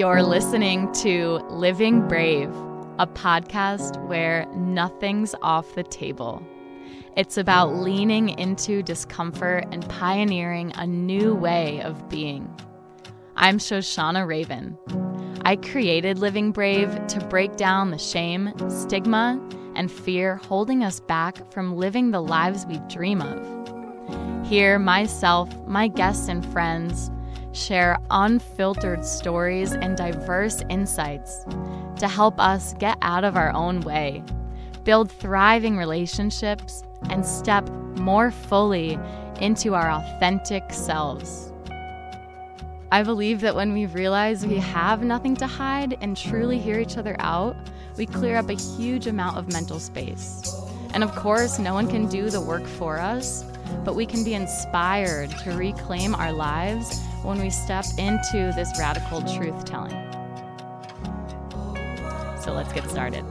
You're listening to Living Brave, a podcast where nothing's off the table. It's about leaning into discomfort and pioneering a new way of being. I'm Shoshanna Raven. I created Living Brave to break down the shame, stigma, and fear holding us back from living the lives we dream of. Here, myself, my guests, and friends share unfiltered stories and diverse insights to help us get out of our own way, build thriving relationships, and step more fully into our authentic selves. I believe that when we realize we have nothing to hide and truly hear each other out, we clear up a huge amount of mental space. And of course, no one can do the work for us, but we can be inspired to reclaim our lives when we step into this radical truth telling. So let's get started.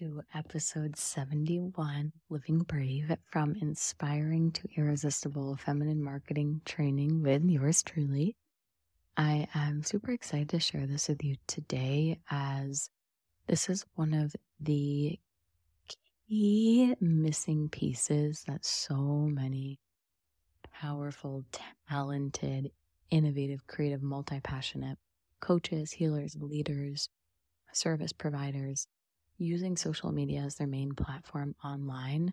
To episode 71 Living Brave from Inspiring to Irresistible Feminine Marketing Training with yours truly. I am super excited to share this with you today as this is one of the key missing pieces that so many powerful, talented, innovative, creative, multi passionate coaches, healers, leaders, service providers using social media as their main platform online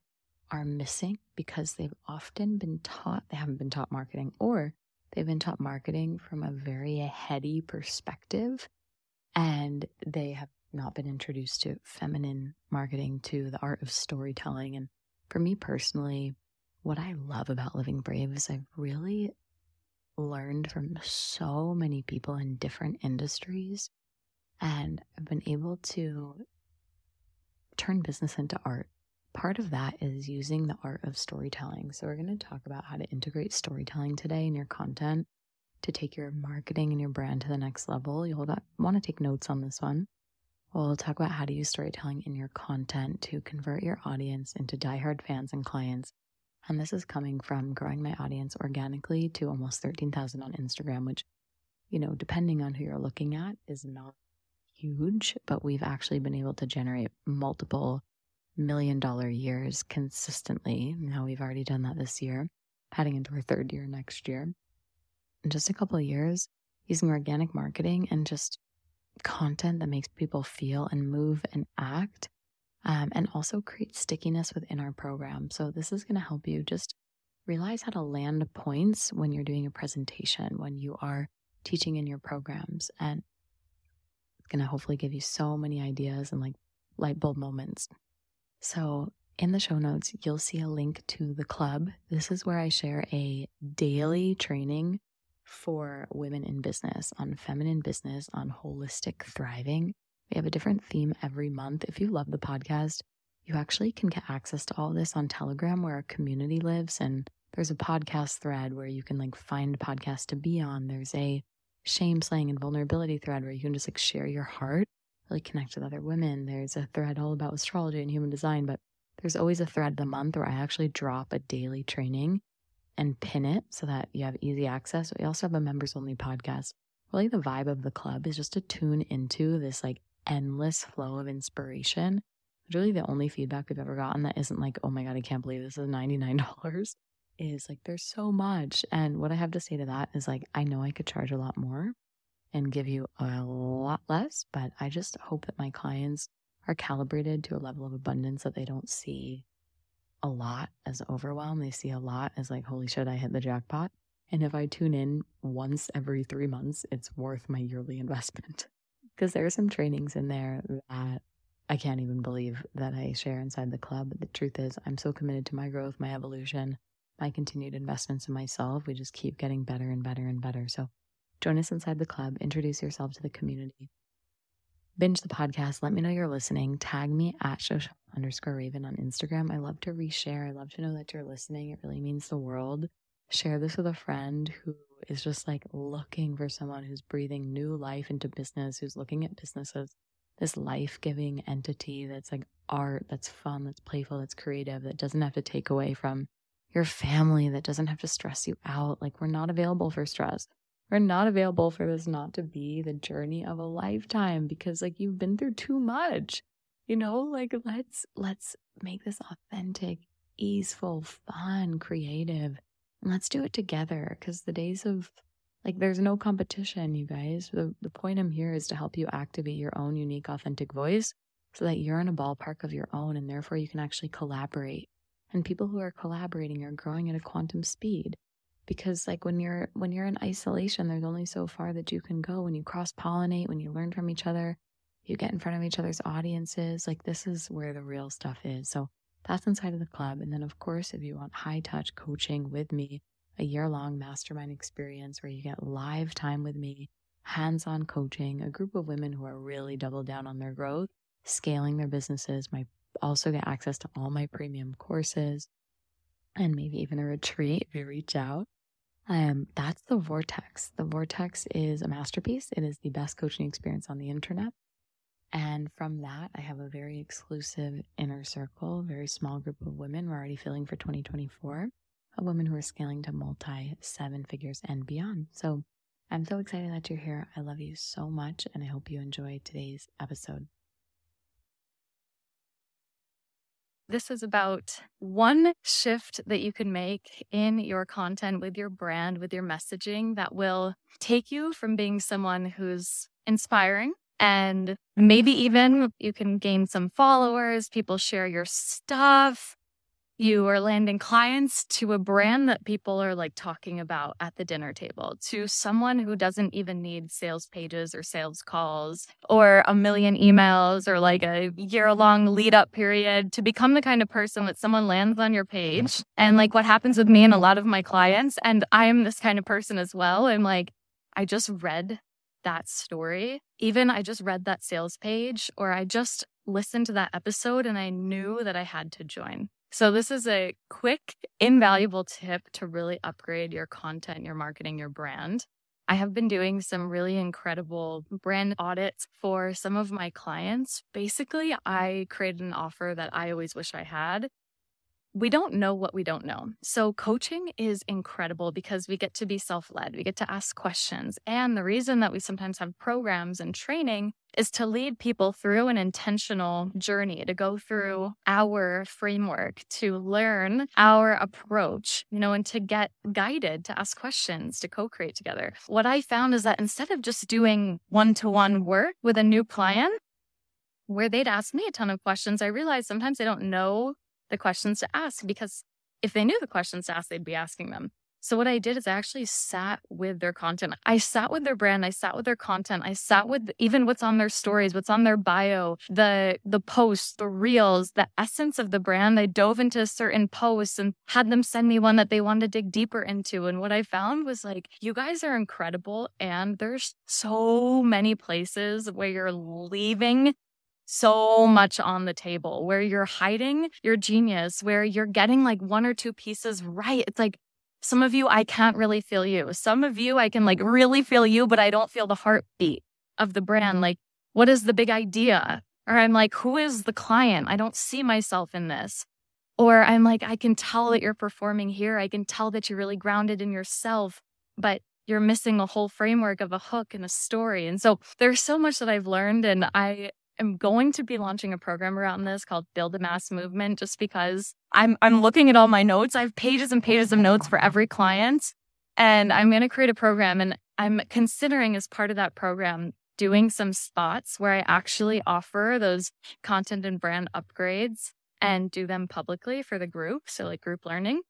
are missing because they've often been taught, they haven't been taught marketing, or they've been taught marketing from a very heady perspective and they have not been introduced to feminine marketing, to the art of storytelling. And for me personally, what I love about Living Brave is I've really learned from so many people in different industries and I've been able to turn business into art. Part of that is using the art of storytelling. So, we're going to talk about how to integrate storytelling today in your content to take your marketing and your brand to the next level. You'll want to take notes on this one. We'll talk about how to use storytelling in your content to convert your audience into diehard fans and clients. And this is coming from growing my audience organically to almost 13,000 on Instagram, which, you know, depending on who you're looking at, is not huge, but we've actually been able to generate multiple million dollar years consistently. Now we've already done that this year, heading into our third year next year. In just a couple of years, using organic marketing and just content that makes people feel and move and act, um, and also create stickiness within our program. So, this is going to help you just realize how to land points when you're doing a presentation, when you are teaching in your programs, and going to hopefully give you so many ideas and like light bulb moments. So, in the show notes, you'll see a link to the club. This is where I share a daily training for women in business on feminine business, on holistic thriving. We have a different theme every month. If you love the podcast, you actually can get access to all this on Telegram where our community lives. And there's a podcast thread where you can like find podcasts to be on. There's a shame slaying and vulnerability thread where you can just like share your heart, really connect with other women. There's a thread all about astrology and human design, but there's always a thread the month where I actually drop a daily training and pin it so that you have easy access. We also have a members only podcast. Really, the vibe of the club is just to tune into this like endless flow of inspiration. Really, the only feedback we've ever gotten that isn't like, oh my God, I can't believe this is $99 is like there's so much. And what I have to say to that is like, I know I could charge a lot more and give you a lot less, but I just hope that my clients are calibrated to a level of abundance that they don't see a lot as overwhelm. They see a lot as like, holy shit, I hit the jackpot. And if I tune in once every three months, it's worth my yearly investment. Because there are some trainings in there that I can't even believe that I share inside the club. But the truth is, I'm so committed to my growth, my evolution, my continued investments in myself. We just keep getting better and better and better. So join us inside the club, introduce yourself to the community, binge the podcast. Let me know you're listening. Tag me at Shoshanna underscore Raven on Instagram. I love to reshare. I love to know that you're listening. It really means the world. Share this with a friend who is just like looking for someone who's breathing new life into business, who's looking at businesses, this life giving entity that's like art, that's fun, that's playful, that's creative, that doesn't have to take away from your family, that doesn't have to stress you out. Like, we're not available for stress. We're not available for this not to be the journey of a lifetime because, like, you've been through too much. You know, like, let's, let's make this authentic, easeful, fun, creative. And let's do it together because the days of like there's no competition, you guys. The the point I'm here is to help you activate your own unique authentic voice so that you're in a ballpark of your own and therefore you can actually collaborate. And people who are collaborating are growing at a quantum speed. Because like when you're when you're in isolation, there's only so far that you can go when you cross pollinate, when you learn from each other, you get in front of each other's audiences. Like this is where the real stuff is. So that's inside of the club. And then, of course, if you want high touch coaching with me, a year long mastermind experience where you get live time with me, hands on coaching, a group of women who are really double down on their growth, scaling their businesses, might also get access to all my premium courses and maybe even a retreat if you reach out. Um, that's the Vortex. The Vortex is a masterpiece. It is the best coaching experience on the internet. And from that, I have a very exclusive inner circle, very small group of women we're already feeling for 2024, of women who are scaling to multi seven figures and beyond. So I'm so excited that you're here. I love you so much, and I hope you enjoy today's episode. This is about one shift that you can make in your content with your brand, with your messaging that will take you from being someone who's inspiring and maybe even you can gain some followers, people share your stuff. You are landing clients to a brand that people are like talking about at the dinner table, to someone who doesn't even need sales pages or sales calls or a million emails or like a year long lead up period to become the kind of person that someone lands on your page. And like what happens with me and a lot of my clients, and I am this kind of person as well. I'm like, I just read that story. Even I just read that sales page or I just listened to that episode and I knew that I had to join. So, this is a quick, invaluable tip to really upgrade your content, your marketing, your brand. I have been doing some really incredible brand audits for some of my clients. Basically, I created an offer that I always wish I had we don't know what we don't know. So, coaching is incredible because we get to be self led, we get to ask questions. And the reason that we sometimes have programs and training is to lead people through an intentional journey, to go through our framework, to learn our approach, you know, and to get guided to ask questions, to co create together. What I found is that instead of just doing one to one work with a new client, where they'd ask me a ton of questions, I realized sometimes they don't know the questions to ask because if they knew the questions to ask, they'd be asking them. So what I did is I actually sat with their content. I sat with their brand. I sat with their content. I sat with even what's on their stories, what's on their bio, the the posts, the reels, the essence of the brand. I dove into certain posts and had them send me one that they wanted to dig deeper into. And what I found was like, you guys are incredible. And there's so many places where you're leaving so much on the table where you're hiding your genius, where you're getting like one or two pieces right. It's like some of you, I can't really feel you. Some of you, I can like really feel you, but I don't feel the heartbeat of the brand. Like, what is the big idea? Or I'm like, who is the client? I don't see myself in this. Or I'm like, I can tell that you're performing here. I can tell that you're really grounded in yourself, but you're missing a whole framework of a hook and a story. And so there's so much that I've learned. And I am going to be launching a program around this called Build a Mass Movement just because I'm I'm looking at all my notes. I have pages and pages of notes for every client and I'm going to create a program and I'm considering as part of that program doing some spots where I actually offer those content and brand upgrades and do them publicly for the group, so like group learning.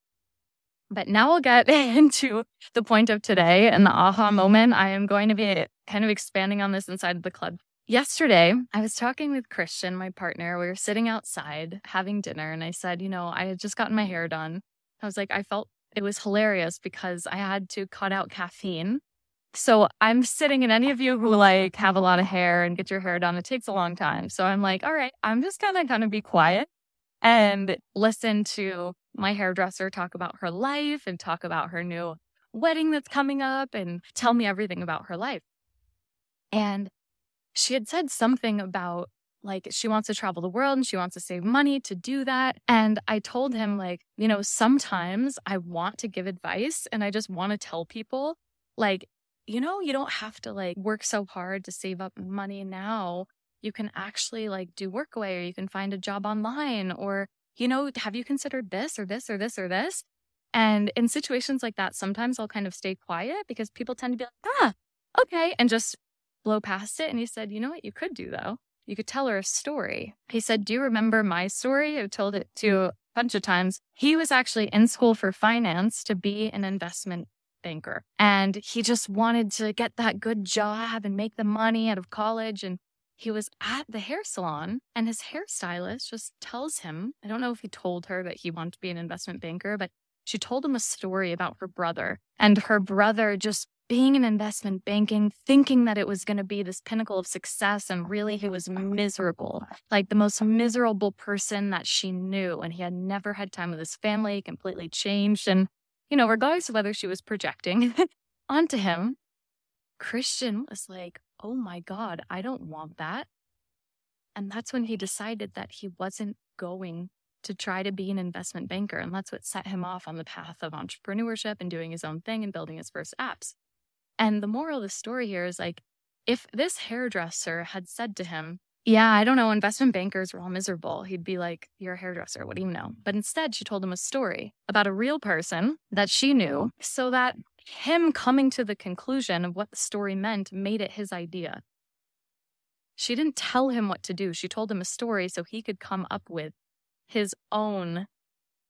But now we'll get into the point of today and the aha moment. I am going to be kind of expanding on this inside the club Yesterday, I was talking with Christian, my partner. We were sitting outside having dinner, and I said, You know, I had just gotten my hair done. I was like, I felt it was hilarious because I had to cut out caffeine. So I'm sitting, and any of you who like have a lot of hair and get your hair done, it takes a long time. So I'm like, All right, I'm just gonna kind of be quiet and listen to my hairdresser talk about her life and talk about her new wedding that's coming up and tell me everything about her life. And she had said something about like she wants to travel the world and she wants to save money to do that. And I told him, like, you know, sometimes I want to give advice and I just want to tell people, like, you know, you don't have to like work so hard to save up money now. You can actually like do workaway or you can find a job online or, you know, have you considered this or this or this or this? And in situations like that, sometimes I'll kind of stay quiet because people tend to be like, ah, okay, and just blow past it. And he said, you know what you could do though? You could tell her a story. He said, Do you remember my story? I've told it to a bunch of times. He was actually in school for finance to be an investment banker. And he just wanted to get that good job and make the money out of college. And he was at the hair salon and his hairstylist just tells him, I don't know if he told her that he wanted to be an investment banker, but she told him a story about her brother and her brother just being in investment banking, thinking that it was going to be this pinnacle of success. And really, he was miserable, like the most miserable person that she knew. And he had never had time with his family, completely changed. And, you know, regardless of whether she was projecting onto him, Christian was like, oh my God, I don't want that. And that's when he decided that he wasn't going to try to be an investment banker. And that's what set him off on the path of entrepreneurship and doing his own thing and building his first apps. And the moral of the story here is like, if this hairdresser had said to him, Yeah, I don't know, investment bankers are all miserable, he'd be like, You're a hairdresser. What do you know? But instead, she told him a story about a real person that she knew so that him coming to the conclusion of what the story meant made it his idea. She didn't tell him what to do. She told him a story so he could come up with his own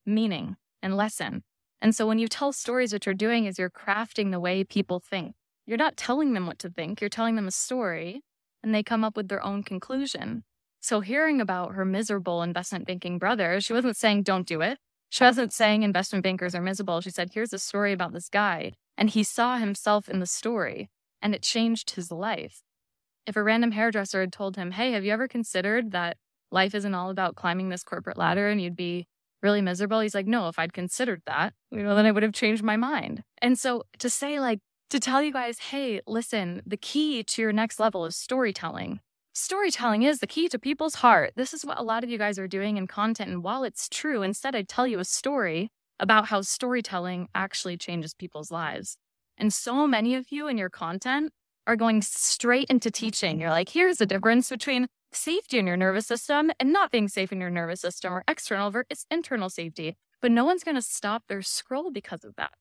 meaning and lesson. And so when you tell stories, what you're doing is you're crafting the way people think. You're not telling them what to think, you're telling them a story, and they come up with their own conclusion. So hearing about her miserable investment banking brother, she wasn't saying, don't do it. She wasn't saying investment bankers are miserable. She said, here's a story about this guy. And he saw himself in the story, and it changed his life. If a random hairdresser had told him, hey, have you ever considered that life isn't all about climbing this corporate ladder and you'd be really miserable. He's like, no, if I'd considered that, you know, then I would have changed my mind. And so to say, like, to tell you guys, hey, listen, the key to your next level is storytelling. Storytelling is the key to people's heart. This is what a lot of you guys are doing in content. And while it's true, instead, I'd tell you a story about how storytelling actually changes people's lives. And so many of you in your content are going straight into teaching. You're like, here's the difference between safety in your nervous system and not being safe in your nervous system or external versus internal safety. But no one's going to stop their scroll because of that.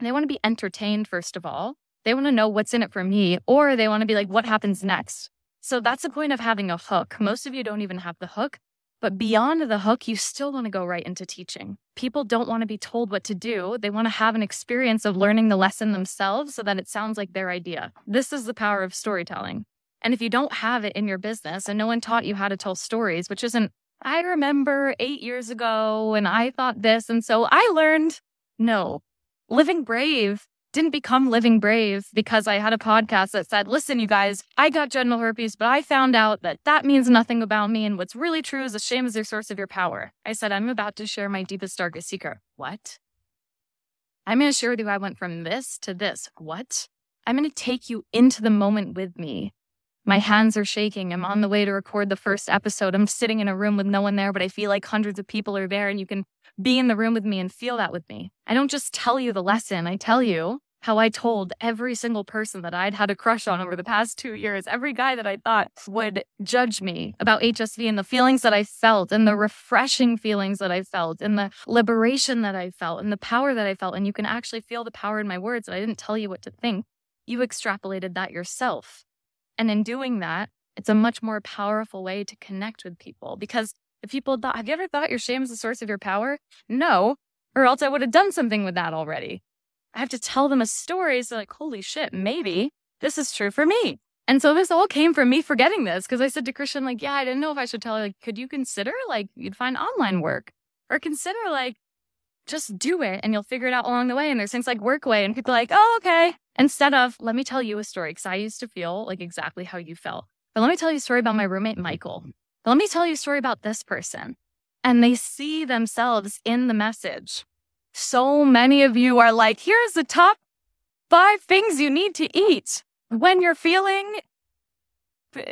They want to be entertained, first of all. They want to know what's in it for me, or they want to be like, what happens next? So that's the point of having a hook. Most of you don't even have the hook, but beyond the hook, you still want to go right into teaching. People don't want to be told what to do. They want to have an experience of learning the lesson themselves so that it sounds like their idea. This is the power of storytelling. And if you don't have it in your business and no one taught you how to tell stories, which isn't, I remember eight years ago and I thought this. And so I learned no, living brave didn't become living brave because I had a podcast that said, listen, you guys, I got genital herpes, but I found out that that means nothing about me. And what's really true is a shame is your source of your power. I said, I'm about to share my deepest, darkest secret. What? I'm going to share with you I went from this to this. What? I'm going to take you into the moment with me my hands are shaking. I'm on the way to record the first episode. I'm sitting in a room with no one there, but I feel like hundreds of people are there and you can be in the room with me and feel that with me. I don't just tell you the lesson, I tell you how I told every single person that I'd had a crush on over the past two years, every guy that I thought would judge me about HSV and the feelings that I felt and the refreshing feelings that I felt and the liberation that I felt and the power that I felt. And you can actually feel the power in my words. I didn't tell you what to think. You extrapolated that yourself. And in doing that, it's a much more powerful way to connect with people because if people thought, have you ever thought your shame is the source of your power? No, or else I would have done something with that already. I have to tell them a story. So, like, holy shit, maybe this is true for me. And so this all came from me forgetting this because I said to Christian, like, yeah, I didn't know if I should tell her, like, could you consider like you'd find online work or consider like just do it and you'll figure it out along the way. And there's things like Workaway and people like, oh, okay. Instead of, let me tell you a story, because I used to feel like exactly how you felt. But let me tell you a story about my roommate, Michael. But let me tell you a story about this person. And they see themselves in the message. So many of you are like, here's the top five things you need to eat when you're feeling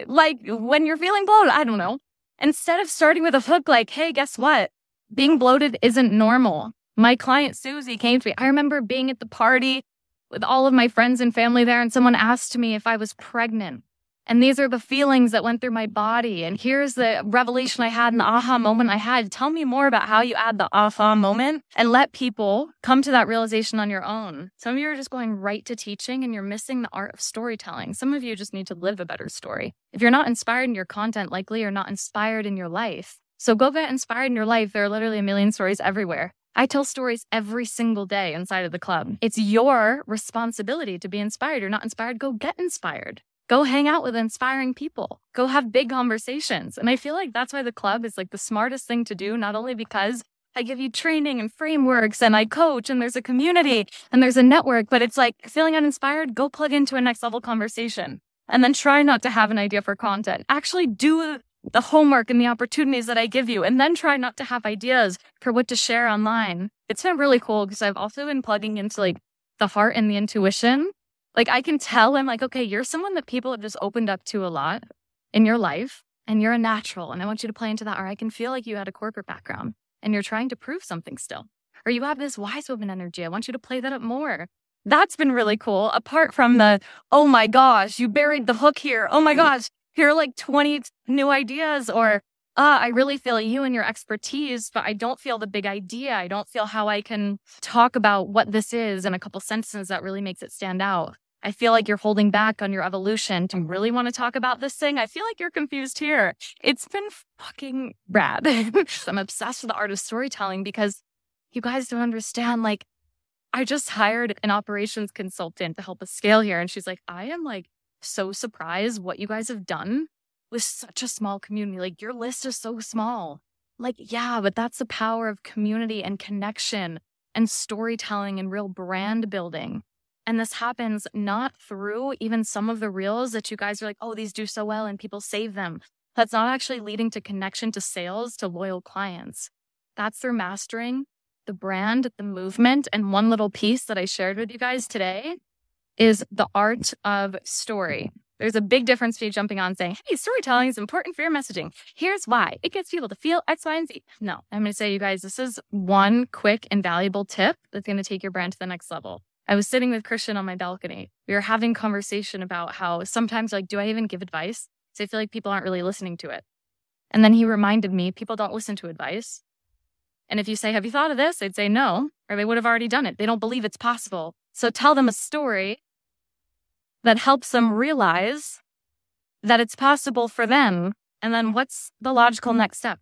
like when you're feeling bloated. I don't know. Instead of starting with a hook like, hey, guess what? Being bloated isn't normal. My client Susie came to me. I remember being at the party with all of my friends and family there, and someone asked me if I was pregnant. And these are the feelings that went through my body. And here's the revelation I had, and the aha moment I had. Tell me more about how you add the aha moment and let people come to that realization on your own. Some of you are just going right to teaching and you're missing the art of storytelling. Some of you just need to live a better story. If you're not inspired in your content, likely you're not inspired in your life. So go get inspired in your life. There are literally a million stories everywhere. I tell stories every single day inside of the club. It's your responsibility to be inspired. You're not inspired, go get inspired. Go hang out with inspiring people. Go have big conversations. And I feel like that's why the club is like the smartest thing to do, not only because I give you training and frameworks and I coach and there's a community and there's a network, but it's like feeling uninspired, go plug into a next level conversation and then try not to have an idea for content. Actually do the homework and the opportunities that I give you and then try not to have ideas for what to share online. It's been really cool because I've also been plugging into like the heart and the intuition like I can tell I'm like, okay, you're someone that people have just opened up to a lot in your life and you're a natural and I want you to play into that. Or I can feel like you had a corporate background and you're trying to prove something still. Or you have this wise woman energy. I want you to play that up more. That's been really cool. Apart from the, oh my gosh, you buried the hook here. Oh my mm. gosh, here are like 20 new ideas. Or, uh, I really feel you and your expertise, but I don't feel the big idea. I don't feel how I can talk about what this is in a couple sentences that really makes it stand out. I feel like you're holding back on your evolution to really want to talk about this thing. I feel like you're confused here. It's been fucking rad. I'm obsessed with the art of storytelling because you guys don't understand. Like, I just hired an operations consultant to help us scale here. And she's like, I am like so surprised what you guys have done with such a small community. Like, your list is so small. Like, yeah, but that's the power of community and connection and storytelling and real brand building. And this happens not through even some of the reels that you guys are like, oh, these do so well and people save them. That's not actually leading to connection to sales to loyal clients. That's through mastering the brand, the movement. And one little piece that I shared with you guys today is the art of story. There's a big difference between jumping on saying, hey, storytelling is important for your messaging. Here's why it gets people to feel X, Y, and Z. No, I'm going to say, you guys, this is one quick and valuable tip that's going to take your brand to the next level. I was sitting with Christian on my balcony. We were having conversation about how sometimes like, do I even give advice? So I feel like people aren't really listening to it. And then he reminded me, people don't listen to advice. And if you say, have you thought of this? They'd say no, or they would have already done it. They don't believe it's possible. So tell them a story that helps them realize that it's possible for them. And then what's the logical next step?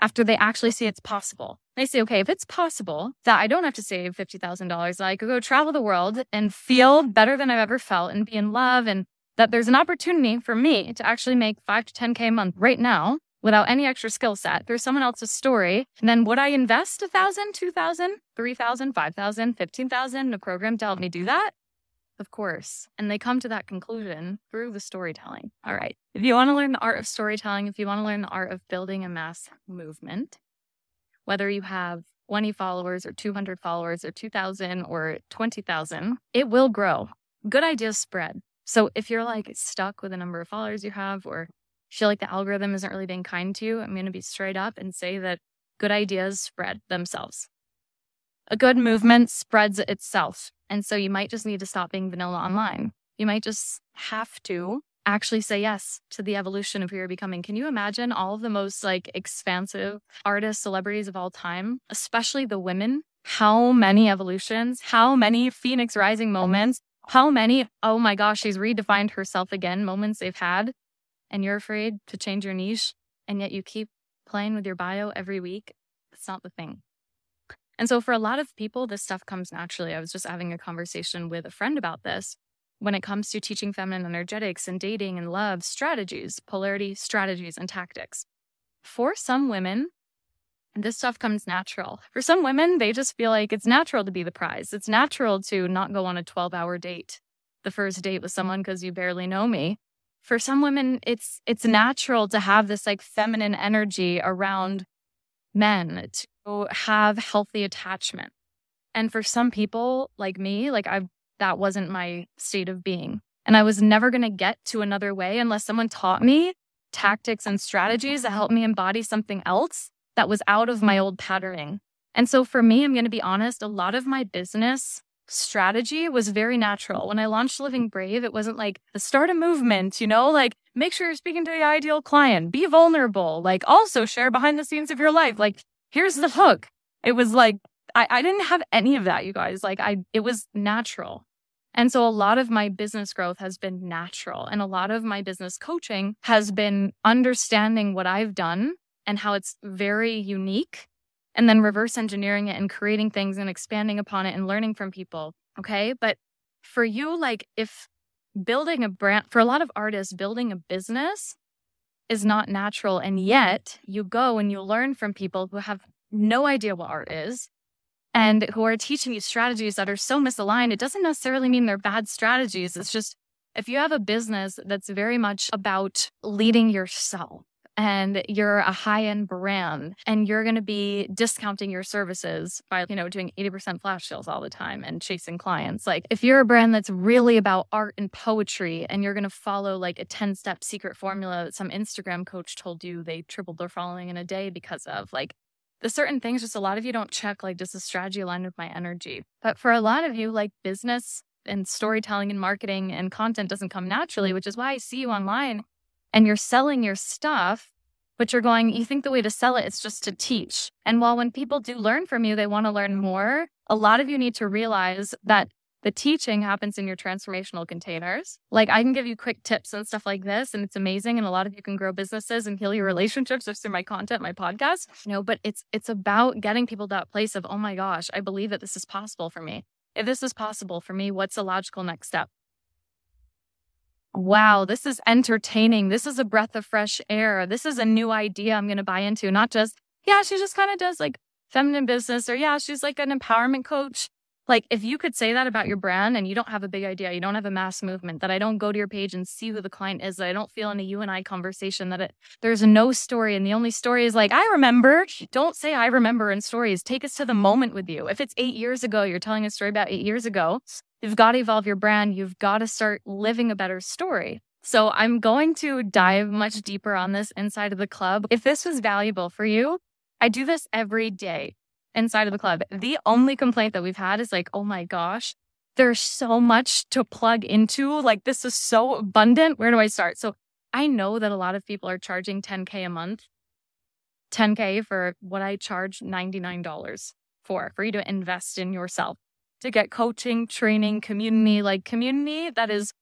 after they actually see it's possible. They say, okay, if it's possible that I don't have to save $50,000, I could go travel the world and feel better than I've ever felt and be in love and that there's an opportunity for me to actually make five to 10K a month right now without any extra skill set through someone else's story. And then would I invest a thousand, two thousand, three thousand, five thousand, fifteen thousand in a program to help me do that? Of course. And they come to that conclusion through the storytelling. All right. If you want to learn the art of storytelling, if you want to learn the art of building a mass movement, whether you have 20 followers or 200 followers or 2,000 or 20,000, it will grow. Good ideas spread. So if you're like stuck with the number of followers you have or feel like the algorithm isn't really being kind to you, I'm going to be straight up and say that good ideas spread themselves. A good movement spreads itself. And so you might just need to stop being vanilla online. You might just have to actually say yes to the evolution of who you're becoming. Can you imagine all of the most like expansive artists, celebrities of all time, especially the women? How many evolutions, how many Phoenix rising moments, how many, oh my gosh, she's redefined herself again moments they've had. And you're afraid to change your niche. And yet you keep playing with your bio every week. It's not the thing. And so for a lot of people, this stuff comes naturally. I was just having a conversation with a friend about this. When it comes to teaching feminine energetics and dating and love strategies, polarity strategies and tactics. For some women, this stuff comes natural. For some women, they just feel like it's natural to be the prize. It's natural to not go on a 12 hour date, the first date with someone because you barely know me. For some women, it's it's natural to have this like feminine energy around men to have healthy attachment. And for some people like me, like I've that wasn't my state of being. And I was never going to get to another way unless someone taught me tactics and strategies that helped me embody something else that was out of my old patterning. And so for me, I'm going to be honest, a lot of my business strategy was very natural. When I launched Living Brave, it wasn't like the start a movement, you know, like make sure you're speaking to the ideal client, be vulnerable, like also share behind the scenes of your life. Like, here's the hook. It was like, I, I didn't have any of that, you guys. Like, I, it was natural. And so a lot of my business growth has been natural. And a lot of my business coaching has been understanding what I've done and how it's very unique and then reverse engineering it and creating things and expanding upon it and learning from people. Okay. But for you, like if building a brand, for a lot of artists, building a business is not natural. And yet you go and you learn from people who have no idea what art is and who are teaching you strategies that are so misaligned. It doesn't necessarily mean they're bad strategies. It's just if you have a business that's very much about leading yourself and you're a high end brand and you're going to be discounting your services by, you know, doing 80% flash sales all the time and chasing clients. Like if you're a brand that's really about art and poetry and you're going to follow like a 10 step secret formula that some Instagram coach told you they tripled their following in a day because of, like, the certain things just a lot of you don't check like does the strategy align with my energy but for a lot of you like business and storytelling and marketing and content doesn't come naturally mm-hmm. which is why i see you online and you're selling your stuff, but you're going, you think the way to sell it is just to teach. And while when people do learn from you, they want to learn more, a lot of you need to realize that the teaching happens in your transformational containers. Like I can give you quick tips and stuff like this, and it's amazing. And a lot of you can grow businesses and heal your relationships just through my content, my podcast. You know, but it's it's about getting people to that place of, oh my gosh, I believe that this is possible for me. If this is possible for me, what's the logical next step? Wow, this is entertaining. This is a breath of fresh air. This is a new idea I'm going to buy into. Not just, yeah, she just kind of does like feminine business or yeah, she's like an empowerment coach. Like if you could say that about your brand and you don't have a big idea, you don't have a mass movement, that I don't go to your page and see who the client is, that I don't feel in a you and I conversation, that it, there's no story. And the only story is like, I remember. Don't say I remember in stories. Take us to the moment with you. If it's eight years ago, you're telling a story about eight years ago, You've got to evolve your brand. You've got to start living a better story. So I'm going to dive much deeper on this inside of the club. If this was valuable for you, I do this every day inside of the club. The only complaint that we've had is like, oh my gosh, there's so much to plug into. Like, this is so abundant. Where do I start? So I know that a lot of people are charging 10K a month, 10K for what I charge $99 for, for you to invest in yourself to get coaching, training, community, like community that is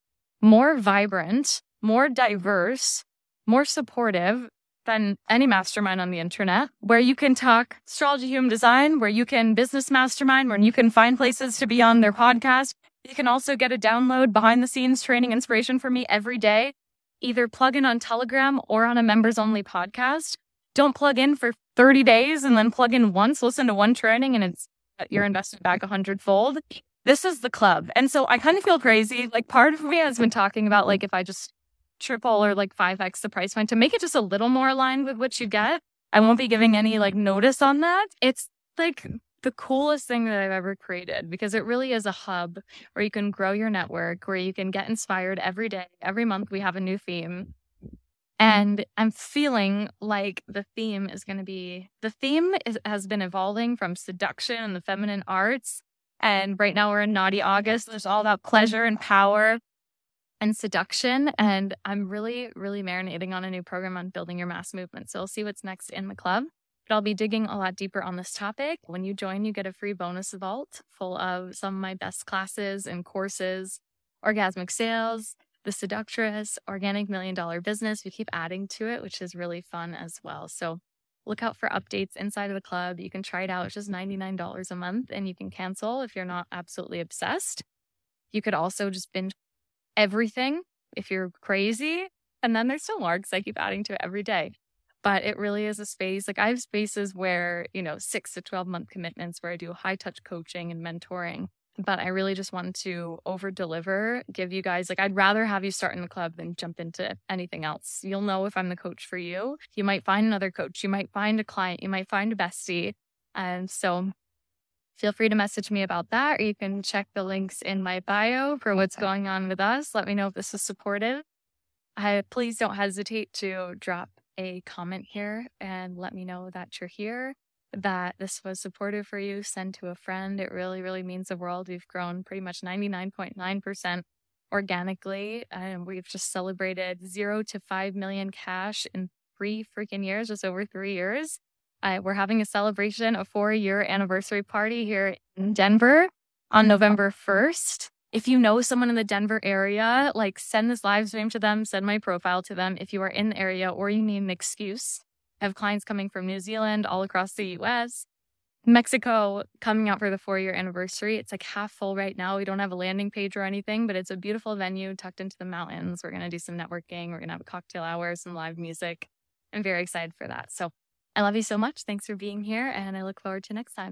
more vibrant, more diverse, more supportive than any mastermind on the internet, where you can talk astrology, human design, where you can business mastermind, where you can find places to be on their podcast. You can also get a download behind the scenes training inspiration from me every day, either plug in on Telegram or on a members only podcast. Don't plug in for 30 days and then plug in once, listen to one training, and it's you're invested back a hundredfold. This is the club. And so I kind of feel crazy. Like part of me has been talking about like if I just triple or like 5x the price point to make it just a little more aligned with what you get. I won't be giving any like notice on that. It's like the coolest thing that I've ever created because it really is a hub where you can grow your network, where you can get inspired every day. Every month we have a new theme. Mm-hmm. And I'm feeling like the theme is going to be the theme is, has been evolving from seduction and the feminine arts. And right now we're in naughty August. There's all that pleasure and power and seduction. And I'm really, really marinating on a new program on building your mass movement. So we'll see what's next in the club. But I'll be digging a lot deeper on this topic. When you join, you get a free bonus vault full of some of my best classes and courses, orgasmic sales, the Seductress, Organic Million Dollar Business. We keep adding to it, which is really fun as well. So look out for updates inside of the club. You can try it out. It's just $99 a month and you can cancel if you're not absolutely obsessed. You could also just binge everything if you're crazy. And then there's still more because I keep adding to it every day. But it really is a space. Like I have spaces where, you know, six to 12 month commitments where I do high touch coaching and mentoring but I really just wanted to over deliver, give you guys like I'd rather have you start in the club than jump into anything else. You'll know if I'm the coach for you. You might find another coach, you might find a client, you might find a bestie. And so feel free to message me about that, or you can check the links in my bio for what's going on with us. Let me know if this is supportive. I, please don't hesitate to drop a comment here and let me know that you're here, that this was supportive for you. Send to a friend. It really, really means the world. We've grown pretty much 99.9% organically, and we've just celebrated zero to five million cash in three freaking years, just over three years. Uh, we're having a celebration, a four year anniversary party here in Denver on November 1st. If you know someone in the Denver area, like send this live stream to them, send my profile to them. If you are in the area or you need an excuse, have clients coming from New Zealand, all across the US, Mexico coming out for the four year anniversary. It's like half full right now. We don't have a landing page or anything, but it's a beautiful venue tucked into the mountains. We're going to do some networking. We're going to have a cocktail hour, some live music. I'm very excited for that. So I love you so much. Thanks for being here, and I look forward to next time.